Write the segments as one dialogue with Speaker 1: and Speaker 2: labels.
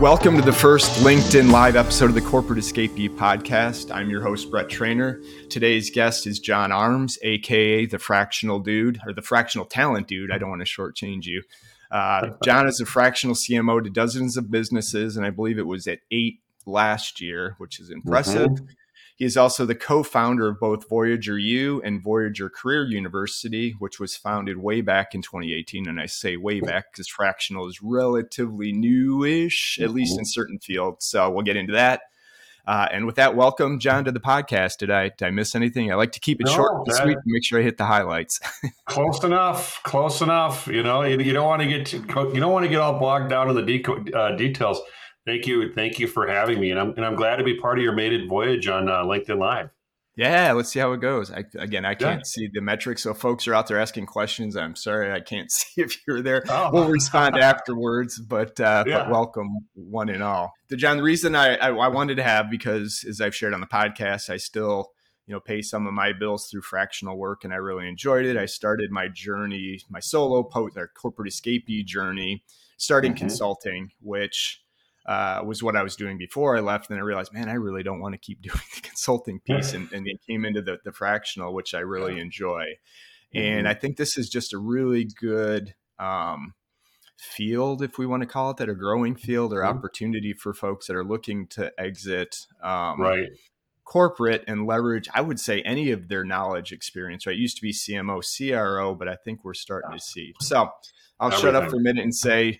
Speaker 1: Welcome to the first LinkedIn Live episode of the Corporate Escapee podcast. I'm your host, Brett Trainor. Today's guest is John Arms, aka the Fractional Dude, or the Fractional Talent Dude. I don't want to shortchange you. Uh, John is a fractional CMO to dozens of businesses, and I believe it was at eight last year, which is impressive. Mm-hmm. He is also the co founder of both Voyager U and Voyager Career University, which was founded way back in 2018. And I say way back because fractional is relatively newish, at least in certain fields. So we'll get into that. Uh, and with that, welcome, John, to the podcast. Did I, did I miss anything? I like to keep it no, short and sweet and make sure I hit the highlights.
Speaker 2: close enough, close enough. You know, you, you don't want to get too, you don't want to get all bogged down in the uh, details. Thank you, thank you for having me, and I'm and I'm glad to be part of your mated voyage on uh, LinkedIn Live.
Speaker 1: Yeah, let's see how it goes. I, again, I can't yeah. see the metrics, so folks are out there asking questions. I'm sorry, I can't see if you're there. Oh. We'll respond afterwards, but, uh, yeah. but welcome one and all. The John, the reason I, I, I wanted to have because as I've shared on the podcast, I still you know pay some of my bills through fractional work, and I really enjoyed it. I started my journey, my solo post, or corporate escapee journey, starting mm-hmm. consulting, which uh, was what I was doing before I left. And I realized, man, I really don't want to keep doing the consulting piece. And, and it came into the, the fractional, which I really enjoy. And mm-hmm. I think this is just a really good um, field, if we want to call it that, a growing field or mm-hmm. opportunity for folks that are looking to exit. Um,
Speaker 2: right
Speaker 1: corporate and leverage i would say any of their knowledge experience right it used to be cmo cro but i think we're starting to see so i'll Everything. shut up for a minute and say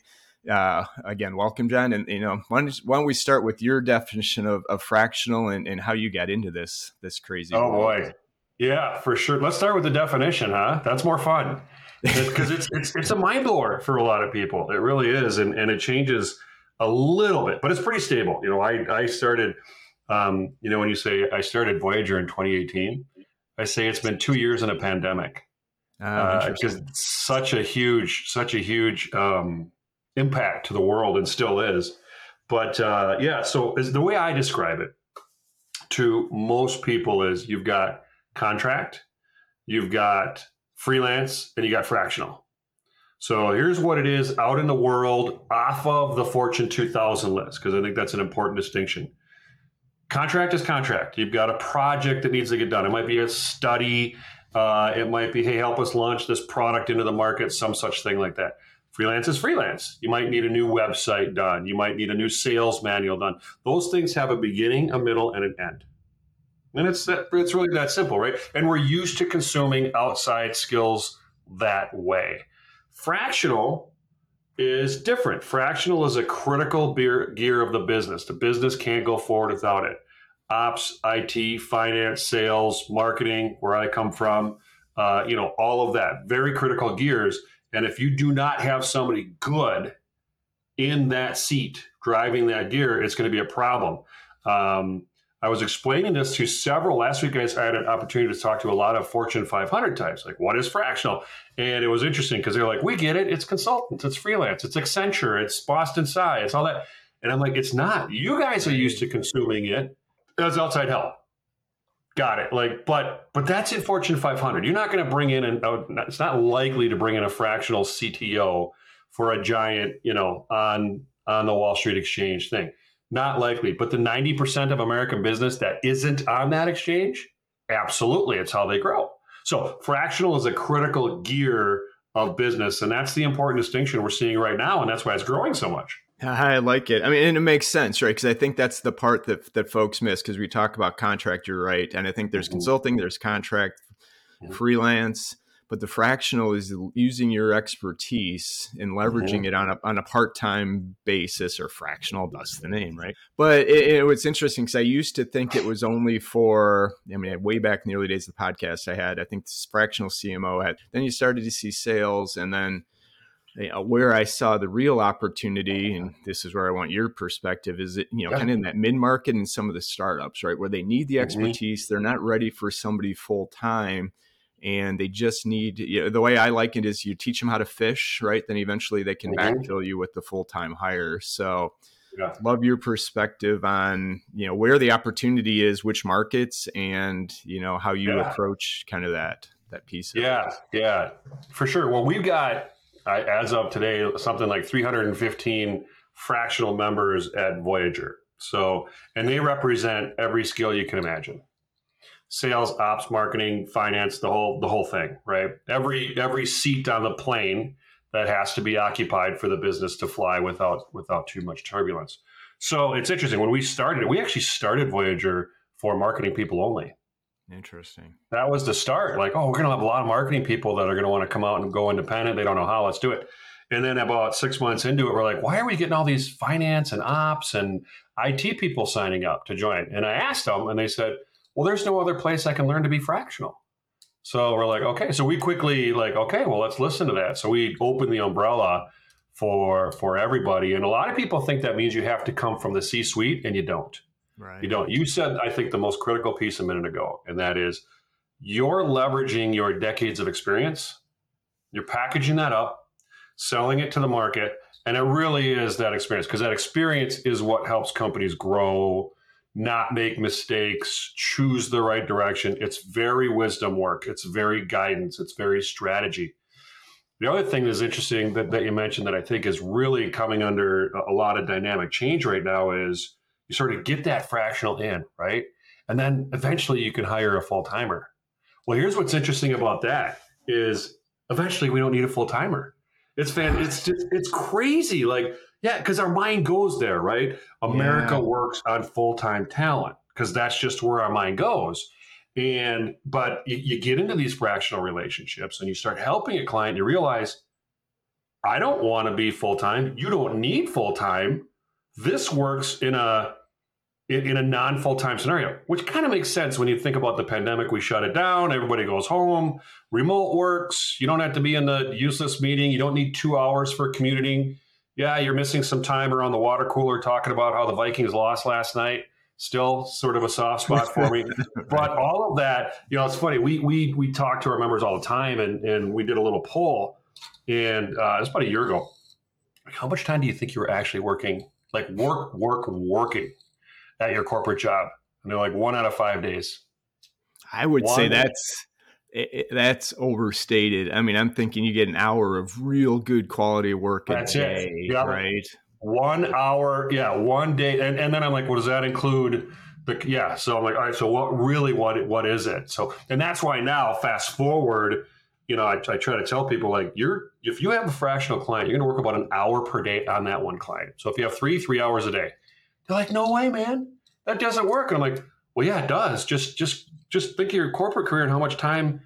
Speaker 1: uh, again, welcome, John. And you know, why don't, why don't we start with your definition of, of fractional and, and how you got into this this crazy?
Speaker 2: Oh world. boy, yeah, for sure. Let's start with the definition, huh? That's more fun because it's, it's it's a mind blower for a lot of people. It really is, and and it changes a little bit, but it's pretty stable. You know, I I started, um, you know, when you say I started Voyager in 2018, I say it's been two years in a pandemic. Uh, because such a huge, such a huge um, impact to the world and still is. But uh, yeah, so the way I describe it to most people is you've got contract, you've got freelance, and you got fractional. So here's what it is out in the world off of the Fortune 2000 list, because I think that's an important distinction. Contract is contract. You've got a project that needs to get done. It might be a study. Uh, it might be, hey, help us launch this product into the market, some such thing like that. Freelance is freelance. You might need a new website done. You might need a new sales manual done. Those things have a beginning, a middle, and an end. And it's that, it's really that simple, right? And we're used to consuming outside skills that way. Fractional is different. Fractional is a critical gear of the business. The business can't go forward without it. Ops, IT, finance, sales, marketing, where I come from, uh, you know, all of that, very critical gears and if you do not have somebody good in that seat driving that gear, it's going to be a problem. Um, I was explaining this to several last week. Guys. I had an opportunity to talk to a lot of Fortune 500 types, like what is fractional, and it was interesting because they're like, "We get it. It's consultants. It's freelance. It's Accenture. It's Boston Sci. It's all that." And I'm like, "It's not. You guys are used to consuming it as outside help. Got it. Like, but but that's in Fortune 500. You're not going to bring in an. Oh, it's not likely to bring in a fractional CTO for a giant, you know, on on the Wall Street exchange thing. Not likely. But the 90% of American business that isn't on that exchange, absolutely, it's how they grow. So fractional is a critical gear of business, and that's the important distinction we're seeing right now, and that's why it's growing so much.
Speaker 1: I like it. I mean, and it makes sense, right? Because I think that's the part that that folks miss because we talk about contract, you're right, and I think there's mm-hmm. consulting, there's contract, freelance, but the fractional is using your expertise and leveraging mm-hmm. it on a on a part time basis or fractional. That's the name, right? But it, it was interesting because I used to think it was only for. I mean, way back in the early days of the podcast, I had I think this fractional CMO had. Then you started to see sales, and then you know, where I saw the real opportunity, and this is where I want your perspective, is it, you know, yeah. kind of in that mid market and some of the startups, right, where they need the mm-hmm. expertise, mm-hmm. they're not ready for somebody full time, and they just need, you know, the way I like it is you teach them how to fish, right, then eventually they can mm-hmm. backfill you with the full time hire. So, yeah. love your perspective on you know where the opportunity is, which markets, and you know how you yeah. approach kind of that that piece.
Speaker 2: yeah, it. yeah, for sure. Well, we've got as of today, something like 315 fractional members at Voyager. So, and they represent every skill you can imagine. Sales, ops, marketing, finance, the whole the whole thing, right? Every every seat on the plane that has to be occupied for the business to fly without without too much turbulence. So it's interesting. When we started, we actually started Voyager for marketing people only.
Speaker 1: Interesting.
Speaker 2: That was the start. Like, oh, we're going to have a lot of marketing people that are going to want to come out and go independent. They don't know how. Let's do it. And then about six months into it, we're like, why are we getting all these finance and ops and IT people signing up to join? And I asked them, and they said, well, there's no other place I can learn to be fractional. So we're like, okay. So we quickly like, okay, well, let's listen to that. So we opened the umbrella for for everybody. And a lot of people think that means you have to come from the C-suite, and you don't. Right. You don't. You said, I think, the most critical piece a minute ago, and that is you're leveraging your decades of experience. You're packaging that up, selling it to the market, and it really is that experience because that experience is what helps companies grow, not make mistakes, choose the right direction. It's very wisdom work. It's very guidance. It's very strategy. The other thing that's interesting that, that you mentioned that I think is really coming under a lot of dynamic change right now is you sort of get that fractional in, right? And then eventually you can hire a full timer. Well, here's what's interesting about that is eventually we don't need a full timer. It's fan. It's just it's crazy. Like yeah, because our mind goes there, right? America yeah. works on full time talent because that's just where our mind goes. And but you, you get into these fractional relationships and you start helping a client. You realize I don't want to be full time. You don't need full time this works in a in, a non full time scenario, which kind of makes sense when you think about the pandemic. We shut it down. Everybody goes home. Remote works. You don't have to be in the useless meeting. You don't need two hours for commuting. Yeah, you're missing some time around the water cooler talking about how the Vikings lost last night. Still sort of a soft spot for me. but all of that, you know, it's funny. We we we talk to our members all the time, and and we did a little poll, and uh, it was about a year ago. How much time do you think you were actually working like work, work, working at your corporate job. And they're like one out of five days.
Speaker 1: I would one say that's it, that's overstated. I mean, I'm thinking you get an hour of real good quality work that's a day, yep. right?
Speaker 2: One hour, yeah, one day, and, and then I'm like, well, does that include the? Yeah, so I'm like, all right, so what really, what what is it? So, and that's why now, fast forward, you know, I, I, try to tell people like you're if you have a fractional client, you're going to work about an hour per day on that one client. So if you have three, three hours a day, they're like, no way, man, that doesn't work. And I'm like, well, yeah, it does. Just just just think of your corporate career and how much time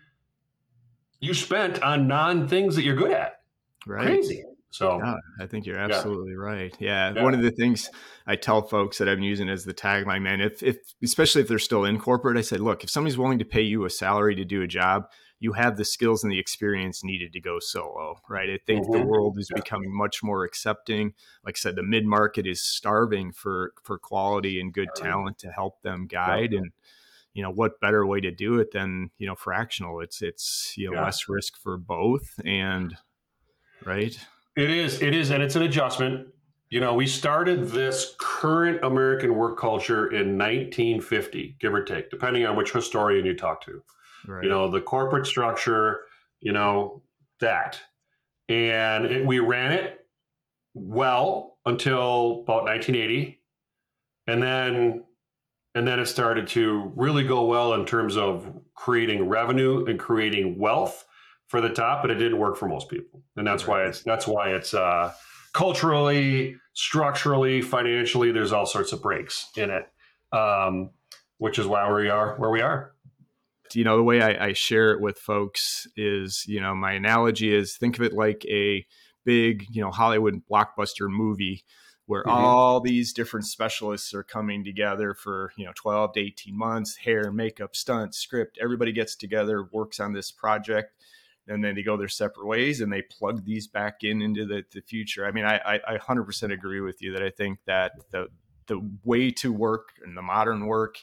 Speaker 2: you spent on non things that you're good at. Right. Crazy. So
Speaker 1: yeah, I think you're absolutely yeah. right. Yeah. yeah. One of the things I tell folks that I'm using as the tagline, man, if, if especially if they're still in corporate, I say, look, if somebody's willing to pay you a salary to do a job, you have the skills and the experience needed to go solo, right? I think mm-hmm. the world is yeah. becoming much more accepting. Like I said, the mid market is starving for for quality and good talent to help them guide. Yeah. And you know, what better way to do it than you know fractional? It's it's you know less risk for both, and right.
Speaker 2: It is. It is, and it's an adjustment. You know, we started this current American work culture in 1950, give or take, depending on which historian you talk to. Right. You know, the corporate structure, you know, that. And it, we ran it well until about 1980. And then and then it started to really go well in terms of creating revenue and creating wealth for the top, but it didn't work for most people. And that's right. why it's that's why it's uh culturally, structurally, financially, there's all sorts of breaks in it. Um, which is why we are where we are
Speaker 1: you know the way I, I, share it with folks is you know my analogy is think of it like a big you know hollywood blockbuster movie where mm-hmm. all these different specialists are coming together for you know 12 to 18 months hair makeup stunt script everybody gets together works on this project and then they go their separate ways and they plug these back in into the, the future i mean I, I, I 100% agree with you that i think that the the way to work and the modern work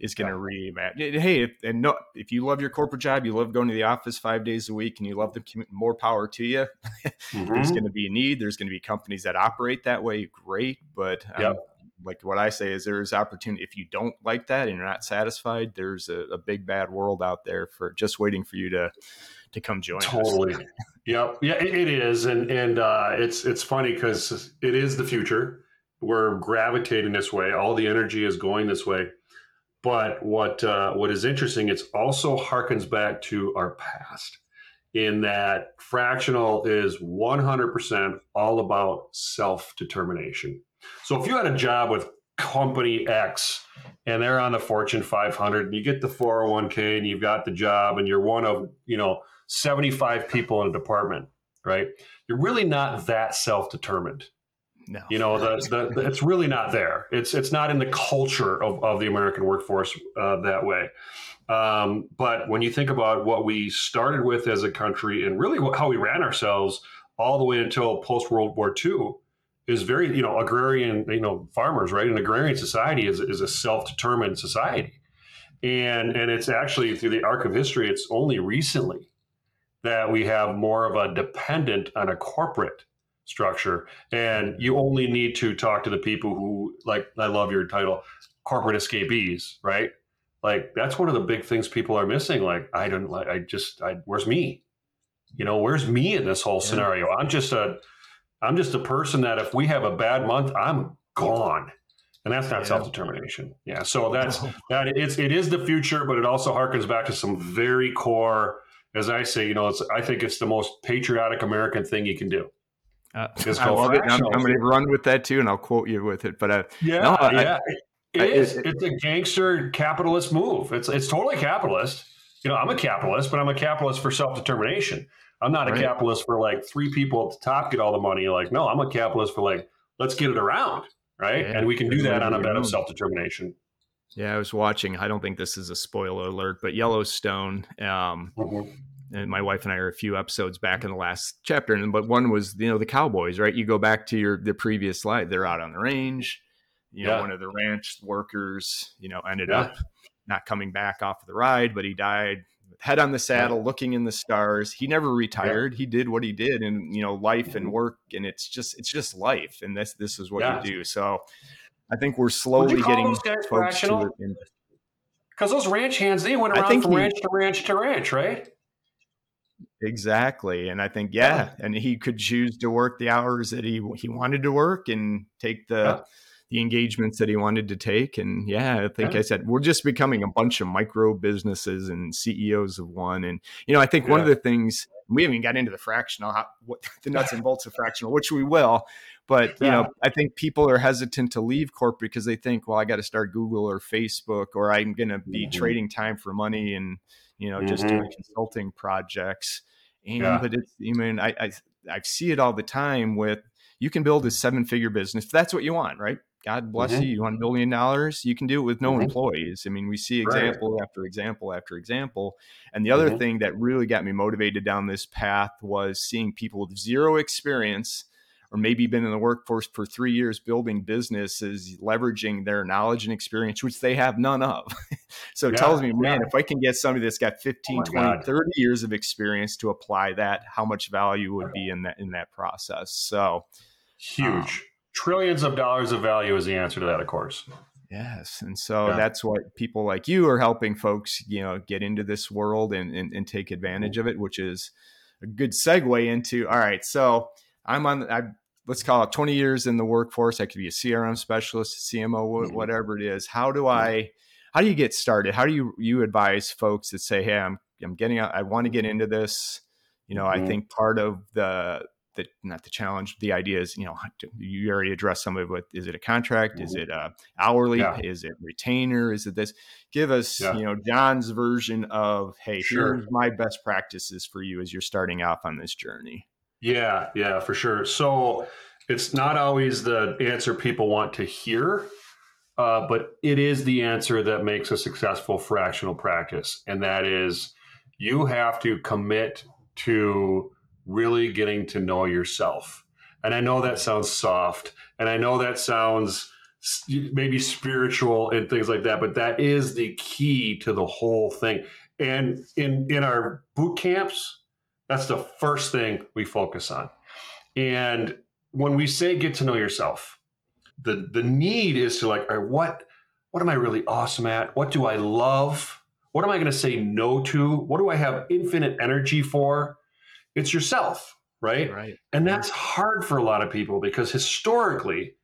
Speaker 1: is going to reimagine. Hey, if, and no, if you love your corporate job, you love going to the office five days a week, and you love the more power to you. mm-hmm. There's going to be a need. There's going to be companies that operate that way. Great, but um, like what I say is there's opportunity. If you don't like that and you're not satisfied, there's a, a big bad world out there for just waiting for you to to come join.
Speaker 2: Totally.
Speaker 1: Us.
Speaker 2: Yep. Yeah, it, it is, and and uh, it's it's funny because it is the future. We're gravitating this way. All the energy is going this way. But what uh, what is interesting, it's also harkens back to our past, in that fractional is 100% all about self determination. So if you had a job with company X and they're on the Fortune 500, and you get the 401k and you've got the job, and you're one of you know 75 people in a department, right? You're really not that self determined. No. You know, it's really not there. It's it's not in the culture of, of the American workforce uh, that way. Um, but when you think about what we started with as a country and really how we ran ourselves all the way until post World War II is very, you know, agrarian, you know, farmers, right? An agrarian society is, is a self determined society. And, and it's actually through the arc of history, it's only recently that we have more of a dependent on a corporate structure. And you only need to talk to the people who, like, I love your title, corporate escapees, right? Like, that's one of the big things people are missing. Like, I don't like, I just, I, where's me? You know, where's me in this whole scenario? I'm just a, I'm just a person that if we have a bad month, I'm gone. And that's not yeah. self determination. Yeah. So that's that. It's it is the future, but it also harkens back to some very core as I say, you know, it's I think it's the most patriotic American thing you can do.
Speaker 1: Uh, I love it. I'm, I'm going to run with that too, and I'll quote you with it. But uh,
Speaker 2: yeah, no, I, yeah, it I, is. It, it's a gangster capitalist move. It's it's totally capitalist. You know, I'm a capitalist, but I'm a capitalist for self determination. I'm not a right. capitalist for like three people at the top get all the money. Like, no, I'm a capitalist for like let's get it around, right? Yeah, and we can do that on a bed of self determination.
Speaker 1: Yeah, I was watching. I don't think this is a spoiler alert, but Yellowstone. Um, mm-hmm. And my wife and I are a few episodes back in the last chapter, and but one was you know the cowboys, right? You go back to your the previous slide. They're out on the range. You know, yeah. one of the ranch workers, you know, ended yeah. up not coming back off the ride, but he died head on the saddle, yeah. looking in the stars. He never retired. He did what he did, and you know, life and mm-hmm. work, and it's just it's just life, and this this is what you do. So I think we're slowly getting folks to
Speaker 2: because those ranch hands they went around from he, ranch to ranch to ranch, right?
Speaker 1: Exactly, and I think yeah, yeah, and he could choose to work the hours that he he wanted to work and take the. Yeah. The engagements that he wanted to take. And yeah, I think I said we're just becoming a bunch of micro businesses and CEOs of one. And, you know, I think one of the things we haven't got into the fractional, how, what the nuts and bolts of fractional, which we will. But you know, I think people are hesitant to leave corporate because they think, well, I got to start Google or Facebook, or I'm going to be mm-hmm. trading time for money and you know mm-hmm. just doing mm-hmm. consulting projects. And yeah. but it's, I mean, I, I I see it all the time with you can build a seven figure business if that's what you want, right? God bless mm-hmm. you. You want a billion dollars? You can do it with no mm-hmm. employees. I mean, we see example right. after example after example. And the other mm-hmm. thing that really got me motivated down this path was seeing people with zero experience or maybe been in the workforce for three years building businesses, leveraging their knowledge and experience, which they have none of. so it tells me, man, yeah. if I can get somebody that's got 15, oh 20, God. 30 years of experience to apply that, how much value would be in that in that process. So
Speaker 2: huge. Um, Trillions of dollars of value is the answer to that, of course.
Speaker 1: Yes. And so yeah. that's what people like you are helping folks, you know, get into this world and, and, and take advantage of it, which is a good segue into all right. So I'm on, I let's call it 20 years in the workforce. I could be a CRM specialist, CMO, mm-hmm. whatever it is. How do I, how do you get started? How do you, you advise folks that say, Hey, I'm, I'm getting out, I want to get into this. You know, mm-hmm. I think part of the, the, not the challenge, the idea is, you know, you already addressed some of it. Is it a contract? Mm-hmm. Is it a hourly? Yeah. Is it retainer? Is it this? Give us, yeah. you know, John's version of, Hey, sure. here's my best practices for you as you're starting off on this journey.
Speaker 2: Yeah, yeah, for sure. So it's not always the answer people want to hear, uh, but it is the answer that makes a successful fractional practice. And that is you have to commit to really getting to know yourself. And I know that sounds soft, and I know that sounds maybe spiritual and things like that, but that is the key to the whole thing. And in in our boot camps, that's the first thing we focus on. And when we say get to know yourself, the the need is to like, all right, what what am I really awesome at? What do I love? What am I going to say no to? What do I have infinite energy for? it's yourself, right?
Speaker 1: Right.
Speaker 2: And that's hard for a lot of people because historically,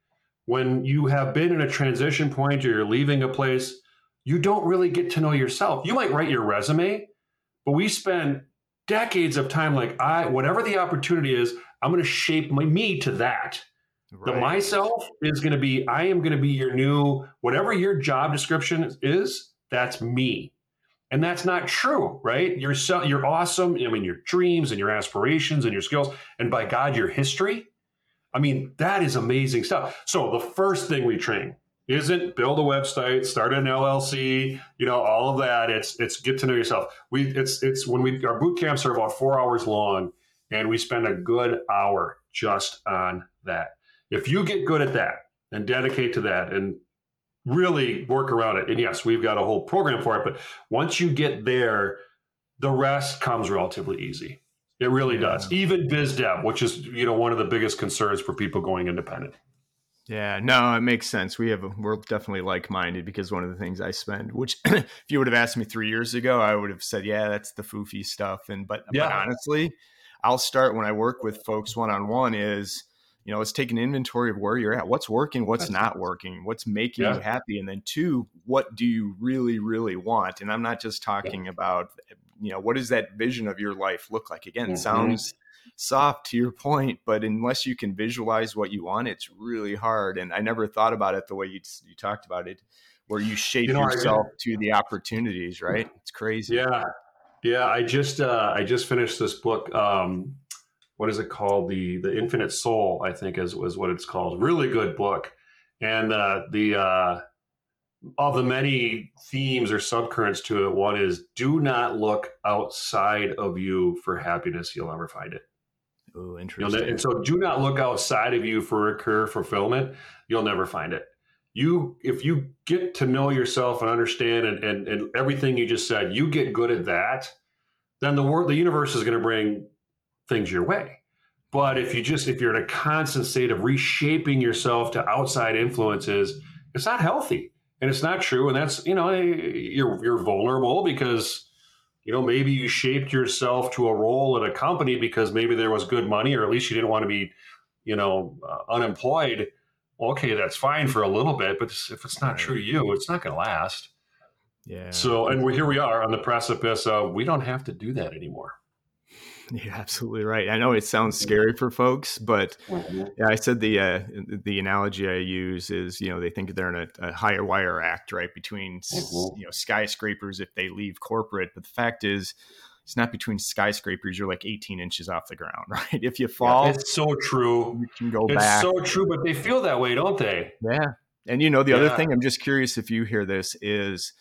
Speaker 2: when you have been in a transition point or you're leaving a place, you don't really get to know yourself. You might write your resume, but we spend decades of time like I whatever the opportunity is, I'm going to shape my me to that. Right. The myself is going to be I am going to be your new whatever your job description is, that's me. And that's not true, right? You're so, you're awesome. I mean, your dreams and your aspirations and your skills, and by God, your history. I mean, that is amazing stuff. So the first thing we train isn't build a website, start an LLC, you know, all of that. It's it's get to know yourself. We it's it's when we our boot camps are about four hours long, and we spend a good hour just on that. If you get good at that and dedicate to that and really work around it, and yes, we've got a whole program for it, but once you get there, the rest comes relatively easy. It really yeah. does. Even biz dev, which is you know one of the biggest concerns for people going independent.
Speaker 1: Yeah, no, it makes sense. We have a, we're definitely like minded because one of the things I spend, which if you would have asked me three years ago, I would have said, yeah, that's the foofy stuff. And but, yeah. but honestly, I'll start when I work with folks one on one is you know let's take an inventory of where you're at what's working what's not working what's making yeah. you happy and then two what do you really really want and i'm not just talking yeah. about you know what does that vision of your life look like again mm-hmm. sounds soft to your point, but unless you can visualize what you want, it's really hard. And I never thought about it the way you you talked about it, where you shape you know, yourself to the opportunities. Right? It's crazy.
Speaker 2: Yeah, yeah. I just uh, I just finished this book. Um, what is it called? The the Infinite Soul, I think is was what it's called. Really good book. And uh, the uh, of the many themes or subcurrents to it, one is do not look outside of you for happiness. You'll never find it.
Speaker 1: Oh, interesting.
Speaker 2: and so do not look outside of you for a career fulfillment. You'll never find it. You, if you get to know yourself and understand and, and, and everything you just said, you get good at that, then the world, the universe is going to bring things your way. But if you just, if you're in a constant state of reshaping yourself to outside influences, it's not healthy and it's not true. And that's, you know, you're, you're vulnerable because you know, maybe you shaped yourself to a role at a company because maybe there was good money, or at least you didn't want to be, you know, uh, unemployed. okay, that's fine for a little bit, but if it's not true you, it's not going to last.
Speaker 1: Yeah.
Speaker 2: So, and we're, here we are on the precipice of we don't have to do that anymore.
Speaker 1: You're absolutely right. I know it sounds scary for folks, but mm-hmm. yeah, I said the uh, the analogy I use is you know they think they're in a, a higher wire act right between mm-hmm. you know skyscrapers if they leave corporate, but the fact is it's not between skyscrapers. You're like 18 inches off the ground, right? If you fall,
Speaker 2: yeah, it's so true.
Speaker 1: You can go
Speaker 2: it's
Speaker 1: back.
Speaker 2: so true, but they feel that way, don't they?
Speaker 1: Yeah. And you know the yeah. other thing, I'm just curious if you hear this is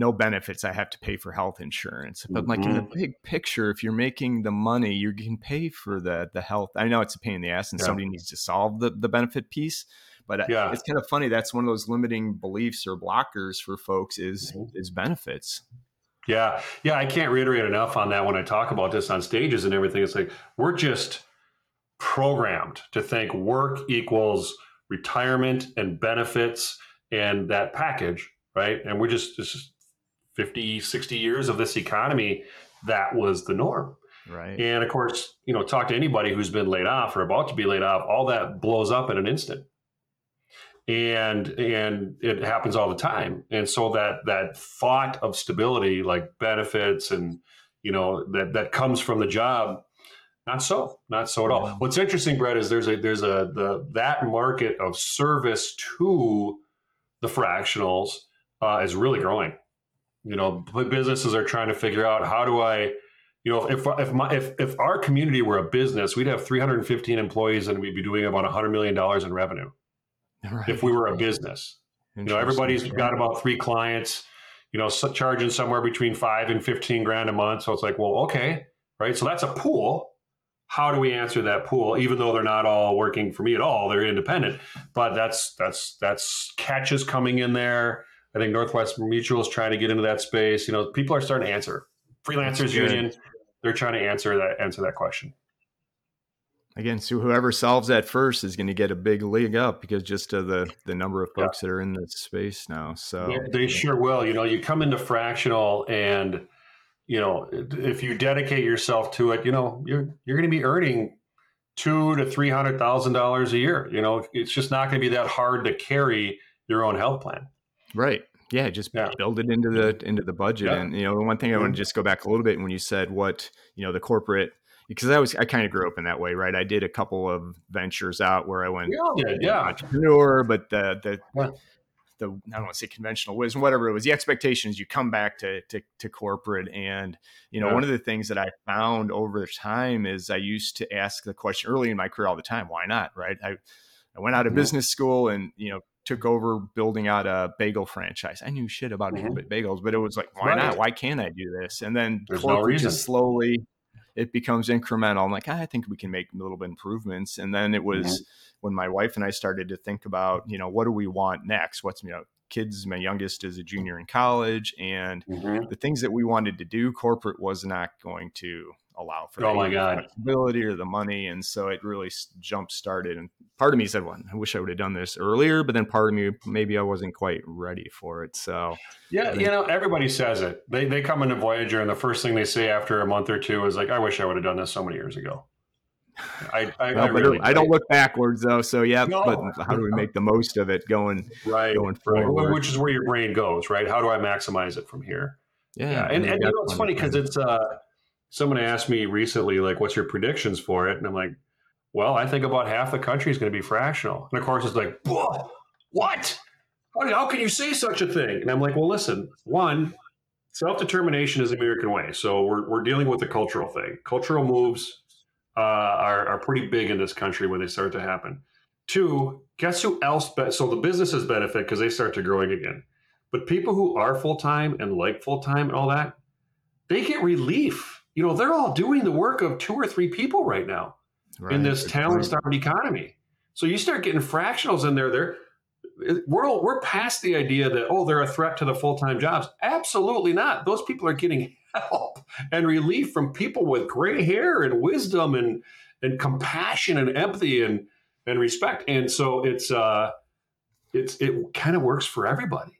Speaker 1: no benefits. I have to pay for health insurance. But like mm-hmm. in the mm-hmm. big picture, if you're making the money, you can pay for the the health. I know it's a pain in the ass, and yeah. somebody needs to solve the the benefit piece. But uh, yeah. it's kind of funny. That's one of those limiting beliefs or blockers for folks is mm-hmm. is benefits.
Speaker 2: Yeah, yeah. I can't reiterate enough on that when I talk about this on stages and everything. It's like we're just programmed to think work equals retirement and benefits and that package right? And we're just just 50, 60 years of this economy, that was the norm.
Speaker 1: Right.
Speaker 2: And of course, you know, talk to anybody who's been laid off or about to be laid off, all that blows up in an instant. And and it happens all the time. And so that that thought of stability, like benefits and you know, that that comes from the job, not so, not so at all. What's interesting, Brett, is there's a there's a the that market of service to the fractionals uh, is really growing you know businesses are trying to figure out how do i you know if if my if, if our community were a business we'd have 315 employees and we'd be doing about 100 million dollars in revenue. Right. if we were a business. You know everybody's got about three clients you know so charging somewhere between 5 and 15 grand a month. So it's like well okay right? So that's a pool. How do we answer that pool? Even though they're not all working for me at all they're independent. But that's that's that's catches coming in there I think Northwest Mutual is trying to get into that space. You know, people are starting to answer. Freelancers Union, they're trying to answer that answer that question.
Speaker 1: Again, so whoever solves that first is going to get a big leg up because just of the the number of folks yeah. that are in this space now. So
Speaker 2: yeah, they sure will. You know, you come into fractional and you know, if you dedicate yourself to it, you know, you're you're going to be earning two to three hundred thousand dollars a year. You know, it's just not going to be that hard to carry your own health plan.
Speaker 1: Right. Yeah, just yeah. build it into the into the budget. Yeah. And you know, the one thing I want to just go back a little bit when you said what you know the corporate because I was I kind of grew up in that way, right? I did a couple of ventures out where I went
Speaker 2: yeah, yeah.
Speaker 1: entrepreneur, but the the yeah. the I don't want to say conventional wisdom, whatever it was. The expectations you come back to to, to corporate, and you know yeah. one of the things that I found over time is I used to ask the question early in my career all the time, why not? Right? I I went out of mm-hmm. business school and you know took over building out a bagel franchise. I knew shit about mm-hmm. bagels, but it was like, why right. not? Why can't I do this? And then corporate no just slowly it becomes incremental. I'm like, I think we can make a little bit improvements. And then it was mm-hmm. when my wife and I started to think about, you know, what do we want next? What's you know, kids, my youngest is a junior in college, and mm-hmm. the things that we wanted to do, corporate was not going to allow for
Speaker 2: oh my god
Speaker 1: flexibility or the money and so it really jump started and part of me said well i wish i would have done this earlier but then part of me maybe i wasn't quite ready for it so
Speaker 2: yeah you know everybody says it they, they come into voyager and the first thing they say after a month or two is like i wish i would have done this so many years ago I, I,
Speaker 1: I, really, I, don't look backwards though. So yeah, no. but how do we make the most of it going
Speaker 2: right
Speaker 1: going
Speaker 2: forward? Right. Which is where your brain goes, right? How do I maximize it from here?
Speaker 1: Yeah, yeah.
Speaker 2: and, and you know, it's funny because it's uh someone asked me recently, like, what's your predictions for it? And I'm like, well, I think about half the country is going to be fractional. And of course, it's like, what? How can you say such a thing? And I'm like, well, listen, one, self determination is the American way. So we're, we're dealing with a cultural thing. Cultural moves uh, are, are pretty big in this country when they start to happen. Two, guess who else? Be- so the businesses benefit because they start to growing again. But people who are full time and like full time and all that, they get relief you know, they're all doing the work of two or three people right now right. in this talent starved economy. So you start getting fractionals in there. They're we're we're past the idea that oh they're a threat to the full time jobs. Absolutely not. Those people are getting help and relief from people with gray hair and wisdom and and compassion and empathy and and respect. And so it's uh it's it kind of works for everybody.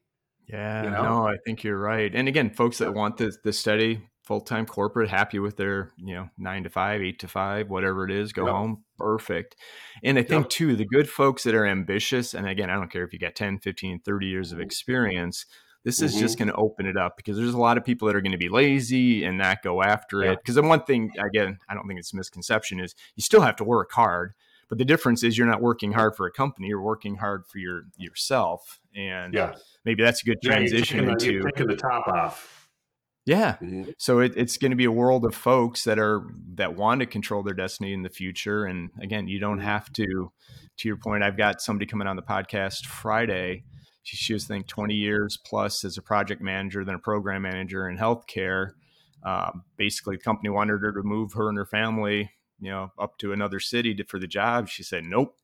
Speaker 1: Yeah, you know? no, I think you're right. And again, folks that want the the study full time corporate, happy with their, you know, nine to five, eight to five, whatever it is, go yep. home, perfect. And I think yep. too, the good folks that are ambitious, and again, I don't care if you got 10, 15, 30 years of mm-hmm. experience, this is mm-hmm. just going to open it up because there's a lot of people that are going to be lazy and not go after it. Because the one thing, again, I don't think it's a misconception is you still have to work hard. But the difference is you're not working hard for a company; you're working hard for your yourself, and yeah. maybe that's a good transition yeah,
Speaker 2: into the, taking the top off
Speaker 1: yeah. Mm-hmm. So it, it's going to be a world of folks that are that want to control their destiny in the future. And again, you don't have to. To your point, I've got somebody coming on the podcast Friday. She, she was think 20 years plus as a project manager, then a program manager in healthcare. Uh, basically, the company wanted her to move her and her family, you know, up to another city to, for the job. She said, "Nope."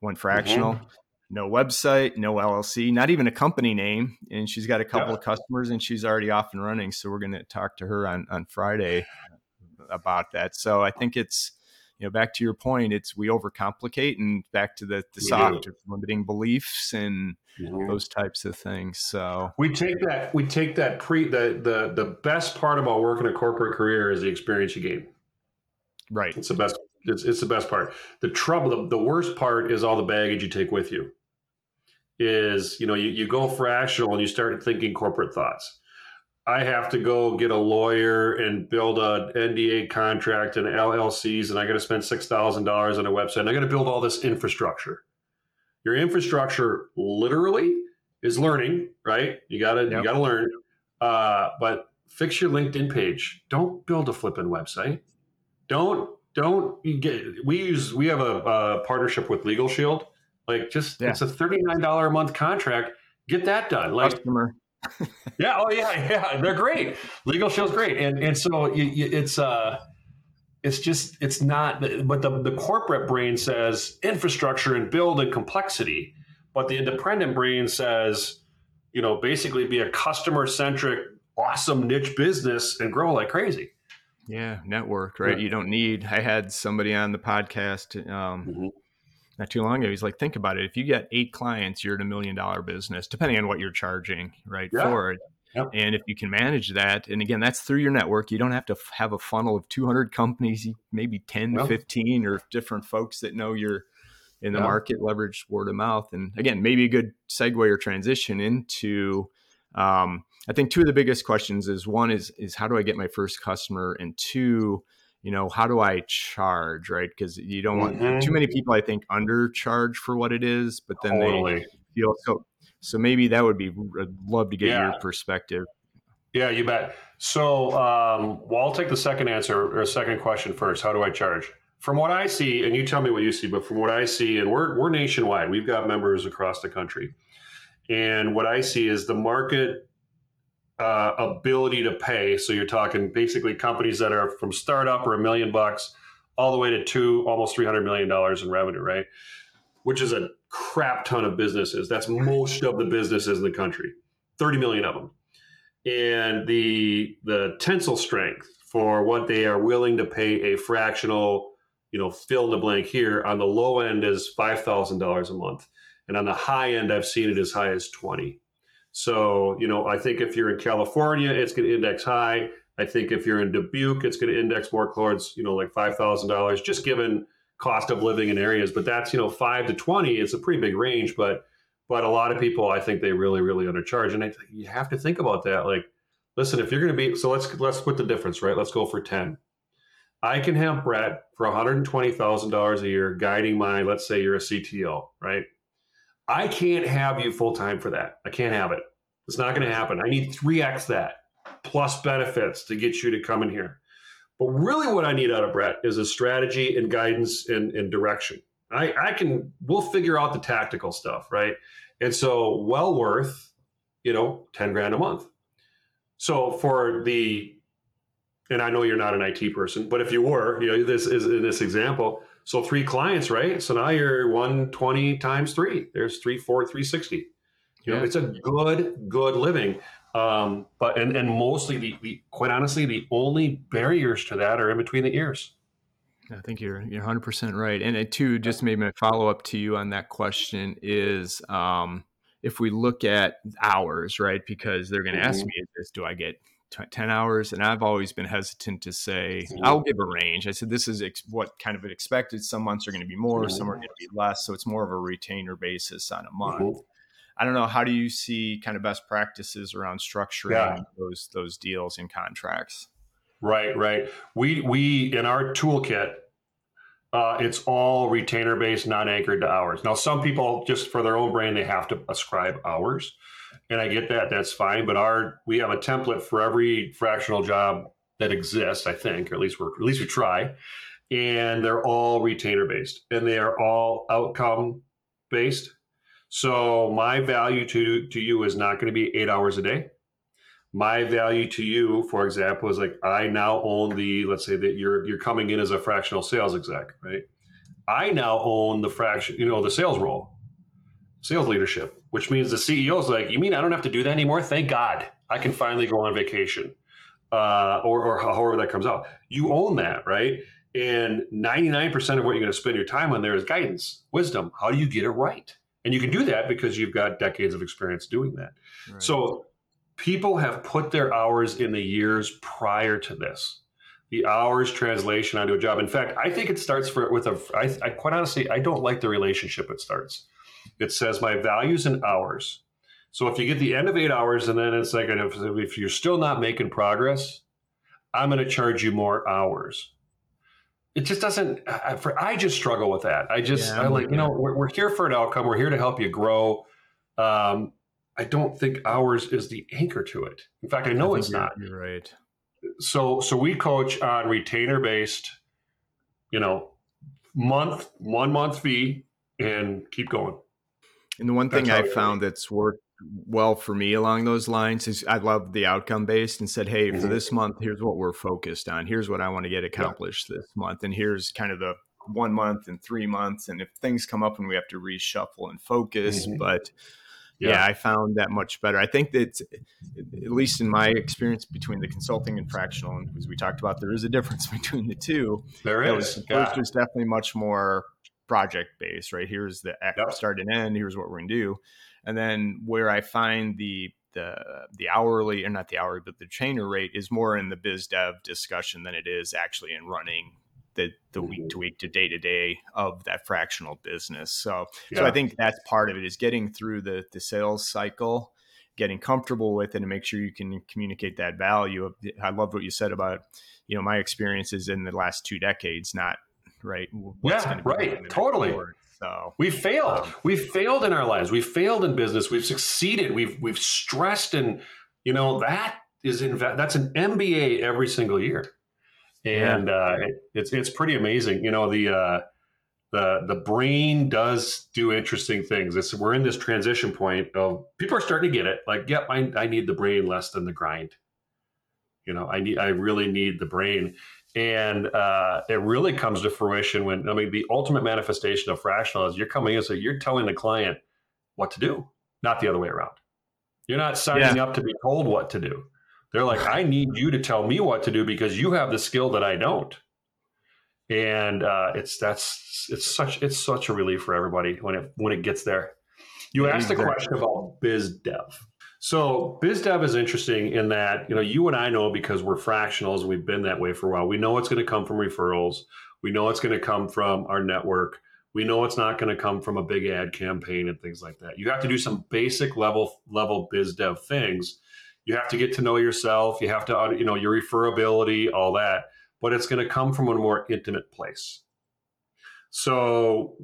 Speaker 1: Went fractional. Mm-hmm no website, no LLC, not even a company name. And she's got a couple yeah. of customers and she's already off and running. So we're going to talk to her on, on Friday about that. So I think it's, you know, back to your point, it's we overcomplicate and back to the, the soft limiting beliefs and mm-hmm. those types of things. So
Speaker 2: we take that, we take that pre the, the, the best part about working a corporate career is the experience you gain.
Speaker 1: Right.
Speaker 2: It's the best it's, it's the best part. The trouble, the, the worst part is all the baggage you take with you. Is, you know, you, you go fractional and you start thinking corporate thoughts. I have to go get a lawyer and build a NDA contract and LLCs, and I got to spend six thousand dollars on a website. And I got to build all this infrastructure. Your infrastructure literally is learning, right? You gotta yep. you gotta learn. Uh, but fix your LinkedIn page. Don't build a flipping website. Don't don't get we use we have a, a partnership with LegalShield like just yeah. it's a $39 a month contract get that done like customer yeah oh yeah yeah they're great LegalShield's great and and so you, you, it's uh it's just it's not but the, the corporate brain says infrastructure and build and complexity but the independent brain says you know basically be a customer centric awesome niche business and grow like crazy
Speaker 1: yeah, network, right? Yeah. You don't need. I had somebody on the podcast um, mm-hmm. Not too long ago. He's like, think about it. If you get eight clients, you're at a million dollar business, depending on what you're charging, right? Yeah. For it. Yep. And if you can manage that, and again, that's through your network. You don't have to have a funnel of 200 companies, maybe 10 to 15 or different folks that know you're in the market, leverage word of mouth. And again, maybe a good segue or transition into um, I think two of the biggest questions is one is is how do I get my first customer, and two, you know, how do I charge, right? Because you don't want mm-hmm. too many people, I think, undercharge for what it is, but then totally. they feel so. So maybe that would be. I'd love to get yeah. your perspective.
Speaker 2: Yeah, you bet. So, um, well, I'll take the second answer or second question first. How do I charge? From what I see, and you tell me what you see, but from what I see, and we're we're nationwide. We've got members across the country, and what I see is the market uh, ability to pay. So you're talking basically companies that are from startup or a million bucks all the way to two, almost three hundred million dollars in revenue, right? Which is a crap ton of businesses. That's most of the businesses in the country, thirty million of them, and the the tensile strength for what they are willing to pay a fractional, you know, fill in the blank here on the low end is five thousand dollars a month, and on the high end, I've seen it as high as twenty. So, you know, I think if you're in California, it's going to index high. I think if you're in Dubuque, it's going to index more towards, you know, like $5,000, just given cost of living in areas. But that's, you know, five to 20, it's a pretty big range. But, but a lot of people, I think they really, really undercharge. And I think you have to think about that. Like, listen, if you're going to be, so let's, let's split the difference, right? Let's go for 10. I can have Brett for $120,000 a year guiding my, let's say you're a CTO, right? I can't have you full time for that. I can't have it. It's not going to happen. I need 3x that plus benefits to get you to come in here. But really, what I need out of Brett is a strategy and guidance and, and direction. I, I can, we'll figure out the tactical stuff, right? And so, well worth, you know, 10 grand a month. So, for the, and I know you're not an IT person, but if you were, you know, this is in this example, so three clients, right? So now you're 120 times three. There's three, four, 360. You yeah. know, it's a good, good living. Um, but and and mostly the, the quite honestly, the only barriers to that are in between the ears.
Speaker 1: I think you're you're 100 percent right. And it too, just maybe my follow up to you on that question is, um, if we look at hours, right? Because they're going to mm-hmm. ask me, "Is do I get 10 hours and i've always been hesitant to say i'll give a range. I said this is ex- what kind of expected. Some months are going to be more some are going to be less so it's more of a retainer basis on a month. Mm-hmm. i don't know how do you see kind of best practices around structuring yeah. those those deals and contracts?
Speaker 2: Right right. We we in our toolkit uh, it's all retainer based not anchored to hours. Now some people just for their own brain they have to ascribe hours and I get that. That's fine. But our we have a template for every fractional job that exists. I think, or at least we're at least we try, and they're all retainer based, and they are all outcome based. So my value to to you is not going to be eight hours a day. My value to you, for example, is like I now own the. Let's say that you're you're coming in as a fractional sales exec, right? I now own the fraction, you know, the sales role, sales leadership which means the CEO is like, you mean I don't have to do that anymore? Thank God I can finally go on vacation, uh, or, or however that comes out. You own that, right? And 99% of what you're going to spend your time on there is guidance, wisdom. How do you get it right? And you can do that because you've got decades of experience doing that. Right. So people have put their hours in the years prior to this. The hours translation onto a job. In fact, I think it starts for with a. I, I quite honestly, I don't like the relationship it starts it says my values in hours. So if you get the end of eight hours and then it's like, if, if you're still not making progress, I'm going to charge you more hours. It just doesn't. I, for, I just struggle with that. I just yeah, I like you know we're, we're here for an outcome. We're here to help you grow. Um, I don't think hours is the anchor to it. In fact, I know I it's
Speaker 1: you're,
Speaker 2: not.
Speaker 1: You're right.
Speaker 2: So so we coach on retainer based, you know, month one month fee and keep going.
Speaker 1: And the one thing I found that's worked well for me along those lines is I love the outcome based and said, hey, mm-hmm. for this month, here's what we're focused on. Here's what I want to get accomplished yeah. this month. And here's kind of the one month and three months. And if things come up and we have to reshuffle and focus, mm-hmm. but yeah. yeah. I found that much better. I think that, at least in my experience between the consulting and fractional, and as we talked about, there is a difference between the two.
Speaker 2: There is.
Speaker 1: Was, yeah. Was definitely much more project based, right? Here's the yep. start and end. Here's what we're going to do. And then where I find the the the hourly or not the hourly, but the trainer rate is more in the biz dev discussion than it is actually in running the the week
Speaker 2: Mm-hmm.
Speaker 1: to week to day to day of that fractional business. So so I think that's part of it is getting through the the sales cycle, getting comfortable with it, and make sure you can communicate that value. I love what you said about you know my experiences in the last two decades, not right. what's
Speaker 2: Yeah, right. Totally.
Speaker 1: forward. So
Speaker 2: We failed.
Speaker 1: Um,
Speaker 2: We've failed in our lives. We've failed in business. We've succeeded. We've we've stressed, and you know that is in that's an MBA every single year, and uh, it, it's it's pretty amazing. You know the uh, the the brain does do interesting things. It's we're in this transition point of people are starting to get it. Like, yep, I, I need the brain less than the grind. You know, I need I really need the brain. And uh, it really comes to fruition when I mean the ultimate manifestation of fractional is you're coming in so you're telling the client what to do, not the other way around. You're not signing up to be told what to do. They're like, I need you to tell me what to do because you have the skill that I don't. And uh, it's that's it's such it's such a relief for everybody when it when it gets there. You asked a
Speaker 1: Exactly.
Speaker 2: question about biz dev. So biz dev is interesting in that you know you and I know because we're fractionals and we've been that way for a while. We know it's going to come from referrals. We know it's going to come from our network. We know it's not going to come from a big ad campaign and things like that. You have to do some basic level level biz dev things. You have to get to know yourself. You have to you know your referability, all that. But it's going to come from a more intimate place. So,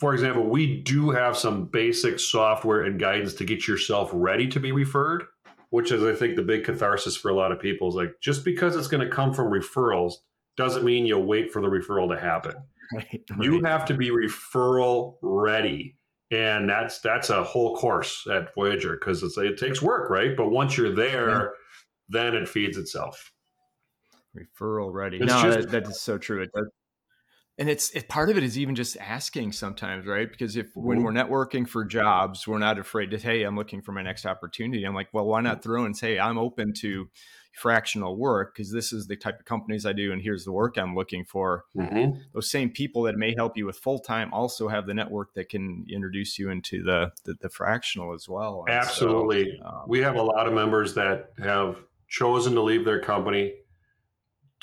Speaker 2: for example, we do have some basic software and guidance to get yourself ready to be referred, which is, I think, the big catharsis for a lot of people. Is like just because it's going to come from referrals doesn't mean you'll wait for the referral to happen.
Speaker 1: right,
Speaker 2: You have to be referral ready, and that's that's a whole course at Voyageur because it takes work, right? But once you're there,
Speaker 1: Yeah.
Speaker 2: then it feeds itself.
Speaker 1: referral ready.
Speaker 2: It's
Speaker 1: no,
Speaker 2: just-
Speaker 1: that, that is so true. It does. And it's it, part of it is even just asking sometimes, right? Because if when
Speaker 2: Mhm.
Speaker 1: we're networking for jobs, we're not afraid to, hey, I'm looking for my next opportunity. I'm like, well, why not throw and say, I'm open to fractional work because this is the type of companies I do, and here's the work I'm looking for.
Speaker 2: Mm-hmm.
Speaker 1: Those same people that may help you with full time also have the network that can introduce you into the the, the fractional as well. And so,
Speaker 2: Absolutely.
Speaker 1: um,
Speaker 2: We have a lot of members that have chosen to leave their company,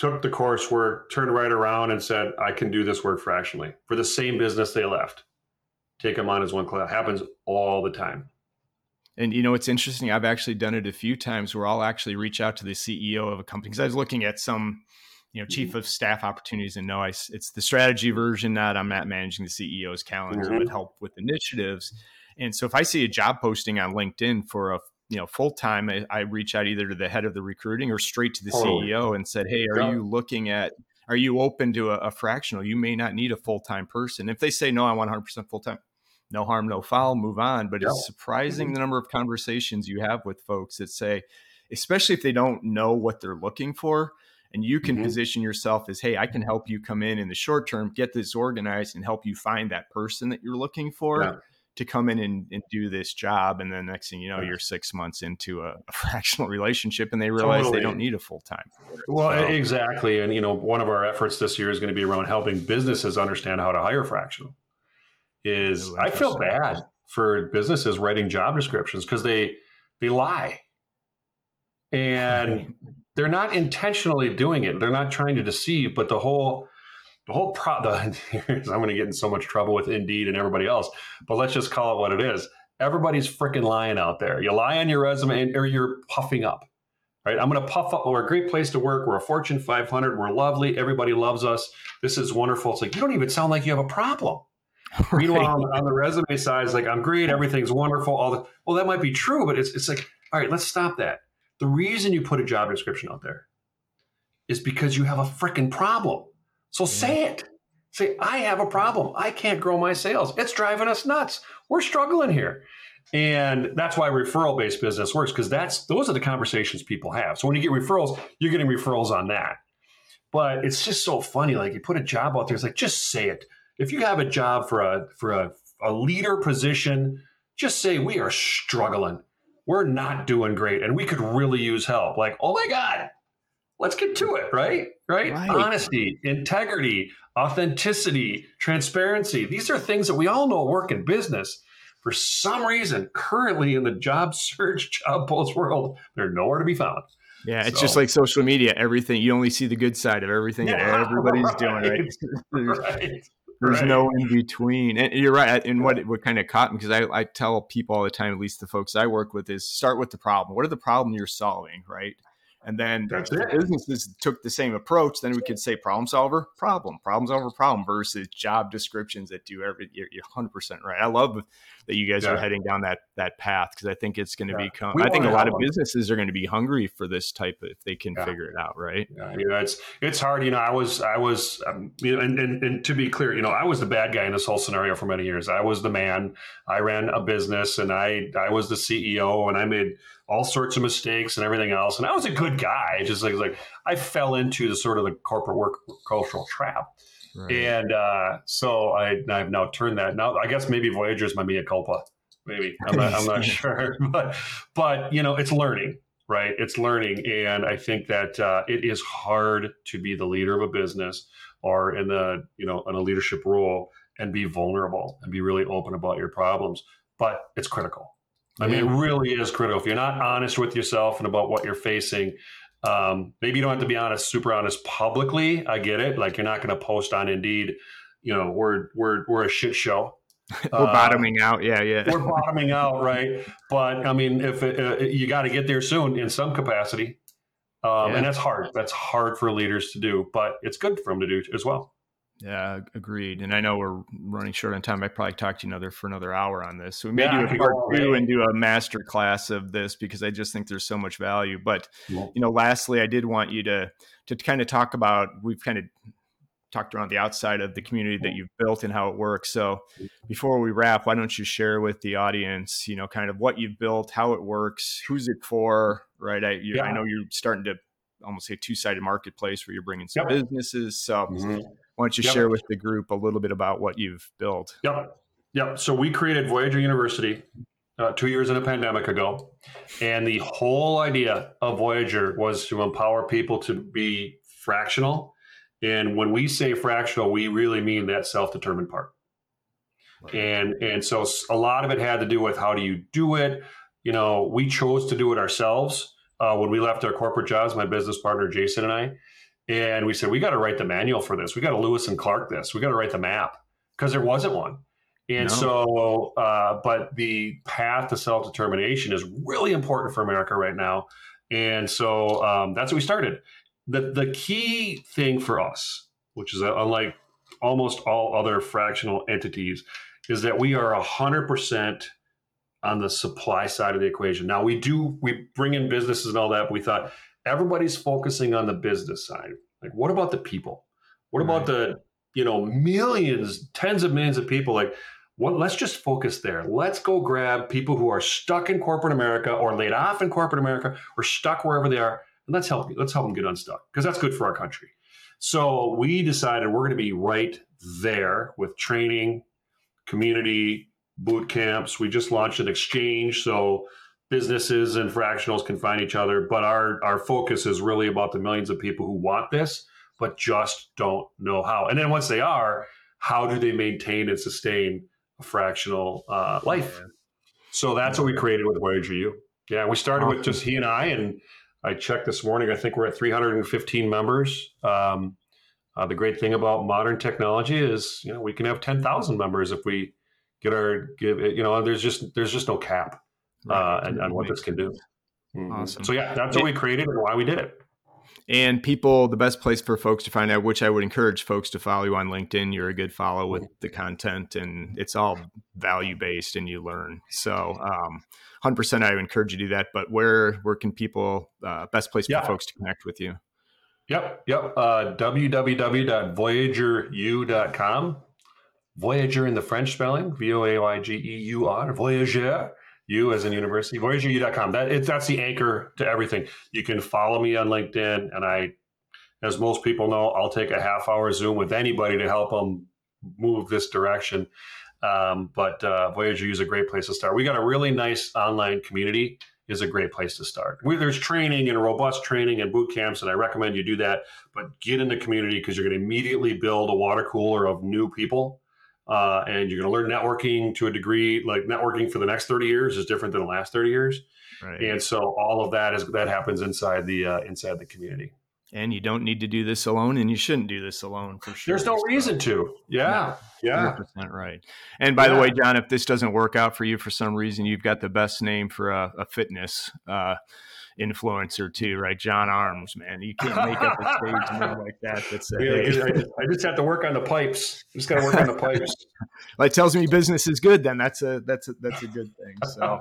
Speaker 2: took the coursework, turned right around and said, I can do this work fractionally for the same business they left. Take them on as one class. Happens all the time.
Speaker 1: And you know, it's interesting. I've actually done it a few times where I'll actually reach out to the CEO of a company because I was looking at some, you know, chief of staff opportunities, and no, I, it's the strategy version. Not I'm not managing the CEO's calendar,
Speaker 2: Mhm.
Speaker 1: but help with initiatives. And so, if I see a job posting on LinkedIn for a you know full time, I, I reach out either to the head of the recruiting or straight to the
Speaker 2: Totally.
Speaker 1: CEO and said, "Hey, are
Speaker 2: Yeah.
Speaker 1: you looking at?" Are you open to a, a fractional? You may not need a full time person. If they say no, I want 100 percent full time no harm, no foul, move on. But
Speaker 2: Yeah.
Speaker 1: it's surprising the number of conversations you have with folks that say, especially if they don't know what they're looking for, and you can
Speaker 2: Mhm.
Speaker 1: position yourself as, hey, I can help you come in in the short term, get this organized, and help you find that person that you're looking for.
Speaker 2: Yeah.
Speaker 1: To come in and, and do this job, and then next thing you know, you're six months into a, a fractional relationship, and they realize
Speaker 2: Totally.
Speaker 1: they don't need a full time.
Speaker 2: Well,
Speaker 1: So-
Speaker 2: exactly. And, you know, one of our efforts this year is going to be around helping businesses understand how to hire fractional. Is I feel bad for businesses writing job descriptions because they they lie. And they're not intentionally doing it. They're not trying to deceive, but the whole the whole pro the, I'm going to get in so much trouble with Indeed and everybody else. But let's just call it what it is. Everybody's freaking lying out there. You lie on your resume and, or you're puffing up. Right? I'm going to puff up. We're a great place to work. We're a Fortune 500. We're lovely. Everybody loves us. This is wonderful. It's like you don't even sound like you have a problem. Meanwhile, on, on the resume side, it's like I'm great. Everything's wonderful. All the well, that might be true, but it's it's like all right. Let's stop that. The reason you put a job description out there is because you have a freaking problem. So say it. Say, I have a problem. I can't grow my sales. It's driving us nuts. We're struggling here. And that's why referral based business works because that's those are the conversations people have. So when you get referrals, you're getting referrals on that. But it's just so funny. Like you put a job out there, it's like just say it. If you have a job for a for a, a leader position, just say we are struggling. We're not doing great, and we could really use help. Like, oh my God, let's get to it, right? Right?
Speaker 1: Right.
Speaker 2: Honesty, integrity, authenticity, transparency. These are things that we all know work in business. for some reason, currently in the job search, job post world, they're nowhere to be found.
Speaker 1: Yeah, it's so. just like social media. Everything you only see the good side of everything yeah, that everybody's right. doing. Right? there's, right. there's no in between. And you're right. And what what kind of caught me because I, I tell people all the time, at least the folks I work with, is start with the problem. What are the problem you're solving, right? And then That's if businesses took the same approach, then we could say problem solver, problem, problem solver, problem versus job descriptions that do every. You're, you're 100% right. I love that you guys yeah. are heading down that that path because I think it's going to yeah. become. We I think a lot of them. businesses are going to be hungry for this type of if they can yeah. figure it out, right?
Speaker 2: Yeah, you know, it's it's hard. You know, I was I was um, you know, and, and and to be clear, you know, I was the bad guy in this whole scenario for many years. I was the man. I ran a business, and I I was the CEO, and I made all sorts of mistakes and everything else. And I was a good guy. Just like like I fell into the sort of the corporate work cultural trap. Right. And uh, so I, I've now turned that. Now I guess maybe Voyageur is my mea culpa. Maybe I'm not, I'm not sure, but but you know it's learning, right? It's learning, and I think that uh, it is hard to be the leader of a business or in the you know in a leadership role and be vulnerable and be really open about your problems. But it's critical I mean, it really is critical. If you're not honest with yourself and about what you're facing, um, maybe you don't have to be honest, super honest publicly. I get it. Like you're not going to post on Indeed, you know, we're we're we're a shit show.
Speaker 1: we're uh, bottoming out. Yeah, yeah.
Speaker 2: We're bottoming out, right? But I mean, if it, uh, you got to get there soon in some capacity, um, yeah. and that's hard. That's hard for leaders to do, but it's good for them to do as well.
Speaker 1: Yeah, agreed. And I know we're running short on time. I probably talk to you another for another hour on this. So we may yeah, do a part two and do a master class of this because I just think there's so much value. But yeah. you know, lastly, I did want you to to kind of talk about we've kind of talked around the outside of the community that you've built and how it works. So before we wrap, why don't you share with the audience, you know, kind of what you've built, how it works, who's it for, right? I, you, yeah. I know you're starting to almost say two-sided marketplace where you're bringing some yep. businesses. So mm-hmm. Why don't you yep. share with the group a little bit about what you've built?
Speaker 2: Yep. Yep. So we created Voyageur University uh, two years in a pandemic ago. And the whole idea of Voyageur was to empower people to be fractional. And when we say fractional, we really mean that self determined part. Right. And and so a lot of it had to do with how do you do it. You know, we chose to do it ourselves uh, when we left our corporate jobs. My business partner Jason and I, and we said, we got to write the manual for this. We got to Lewis and Clark this. We got to write the map because there wasn't one. And no. so, uh, but the path to self determination is really important for America right now. And so um, that's what we started. The, the key thing for us, which is uh, unlike almost all other fractional entities, is that we are 100% on the supply side of the equation. Now, we do, we bring in businesses and all that, but we thought, everybody's focusing on the business side. Like, what about the people? What right. about the, you know, millions, tens of millions of people? Like, what, let's just focus there. Let's go grab people who are stuck in corporate America or laid off in corporate America or stuck wherever they are, and let's help let's help them get unstuck because that's good for our country. So we decided we're going to be right there with training, community boot camps. We just launched an exchange, so businesses and fractionals can find each other. But our our focus is really about the millions of people who want this, but just don't know how. And then once they are, how do they maintain and sustain a fractional uh, life? So that's what we created with Voyageur U. Yeah, we started with just he and I, and I checked this morning. I think we're at 315 members. Um, uh, the great thing about modern technology is, you know, we can have 10,000 members if we get our give. You know, there's just there's just no cap right. uh, and, and, what this can do. Mm-hmm. Awesome. So yeah, that's what we created and why we did it.
Speaker 1: And people, the best place for folks to find out, which I would encourage folks to follow you on LinkedIn. You're a good follow with the content, and it's all value based, and you learn. So, um, 100%, I would encourage you to do that. But where where can people uh, best place for yeah. folks to connect with you?
Speaker 2: Yep, yep. Uh, www.voyageuru.com. Voyageur in the French spelling, V O A Y G E U R, Voyageur you as in university, voyageuru.com. That it's that's the anchor to everything. You can follow me on LinkedIn, and I, as most people know, I'll take a half hour Zoom with anybody to help them move this direction. Um, but uh, Voyageur is a great place to start. We got a really nice online community. Is a great place to start. We, there's training and robust training and boot camps, and I recommend you do that. But get in the community because you're going to immediately build a water cooler of new people uh, and you're going to learn networking to a degree. Like networking for the next 30 years is different than the last 30 years, right. and so all of that is that happens inside the uh, inside the community.
Speaker 1: And you don't need to do this alone, and you shouldn't do this alone for sure.
Speaker 2: There's no reason to. Yeah, no, yeah,
Speaker 1: 100% right. And by yeah. the way, John, if this doesn't work out for you for some reason, you've got the best name for a, a fitness. Uh, influencer too, right? John Arms, man. You can't make up a stage name like that. That's
Speaker 2: yeah, I, just, I just have to work on the pipes. I Just got to work on the pipes.
Speaker 1: well, it tells me business is good. Then that's a that's a that's a good thing. So,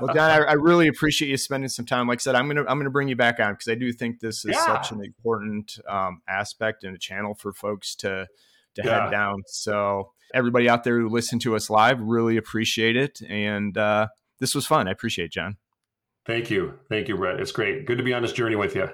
Speaker 1: well, John, I, I really appreciate you spending some time. Like I said, I'm gonna I'm gonna bring you back on because I do think this is yeah. such an important um, aspect and a channel for folks to to yeah. head down. So everybody out there who listened to us live, really appreciate it. And uh, this was fun. I appreciate it, John.
Speaker 2: Thank you. Thank you, Brett. It's great. Good to be on this journey with you.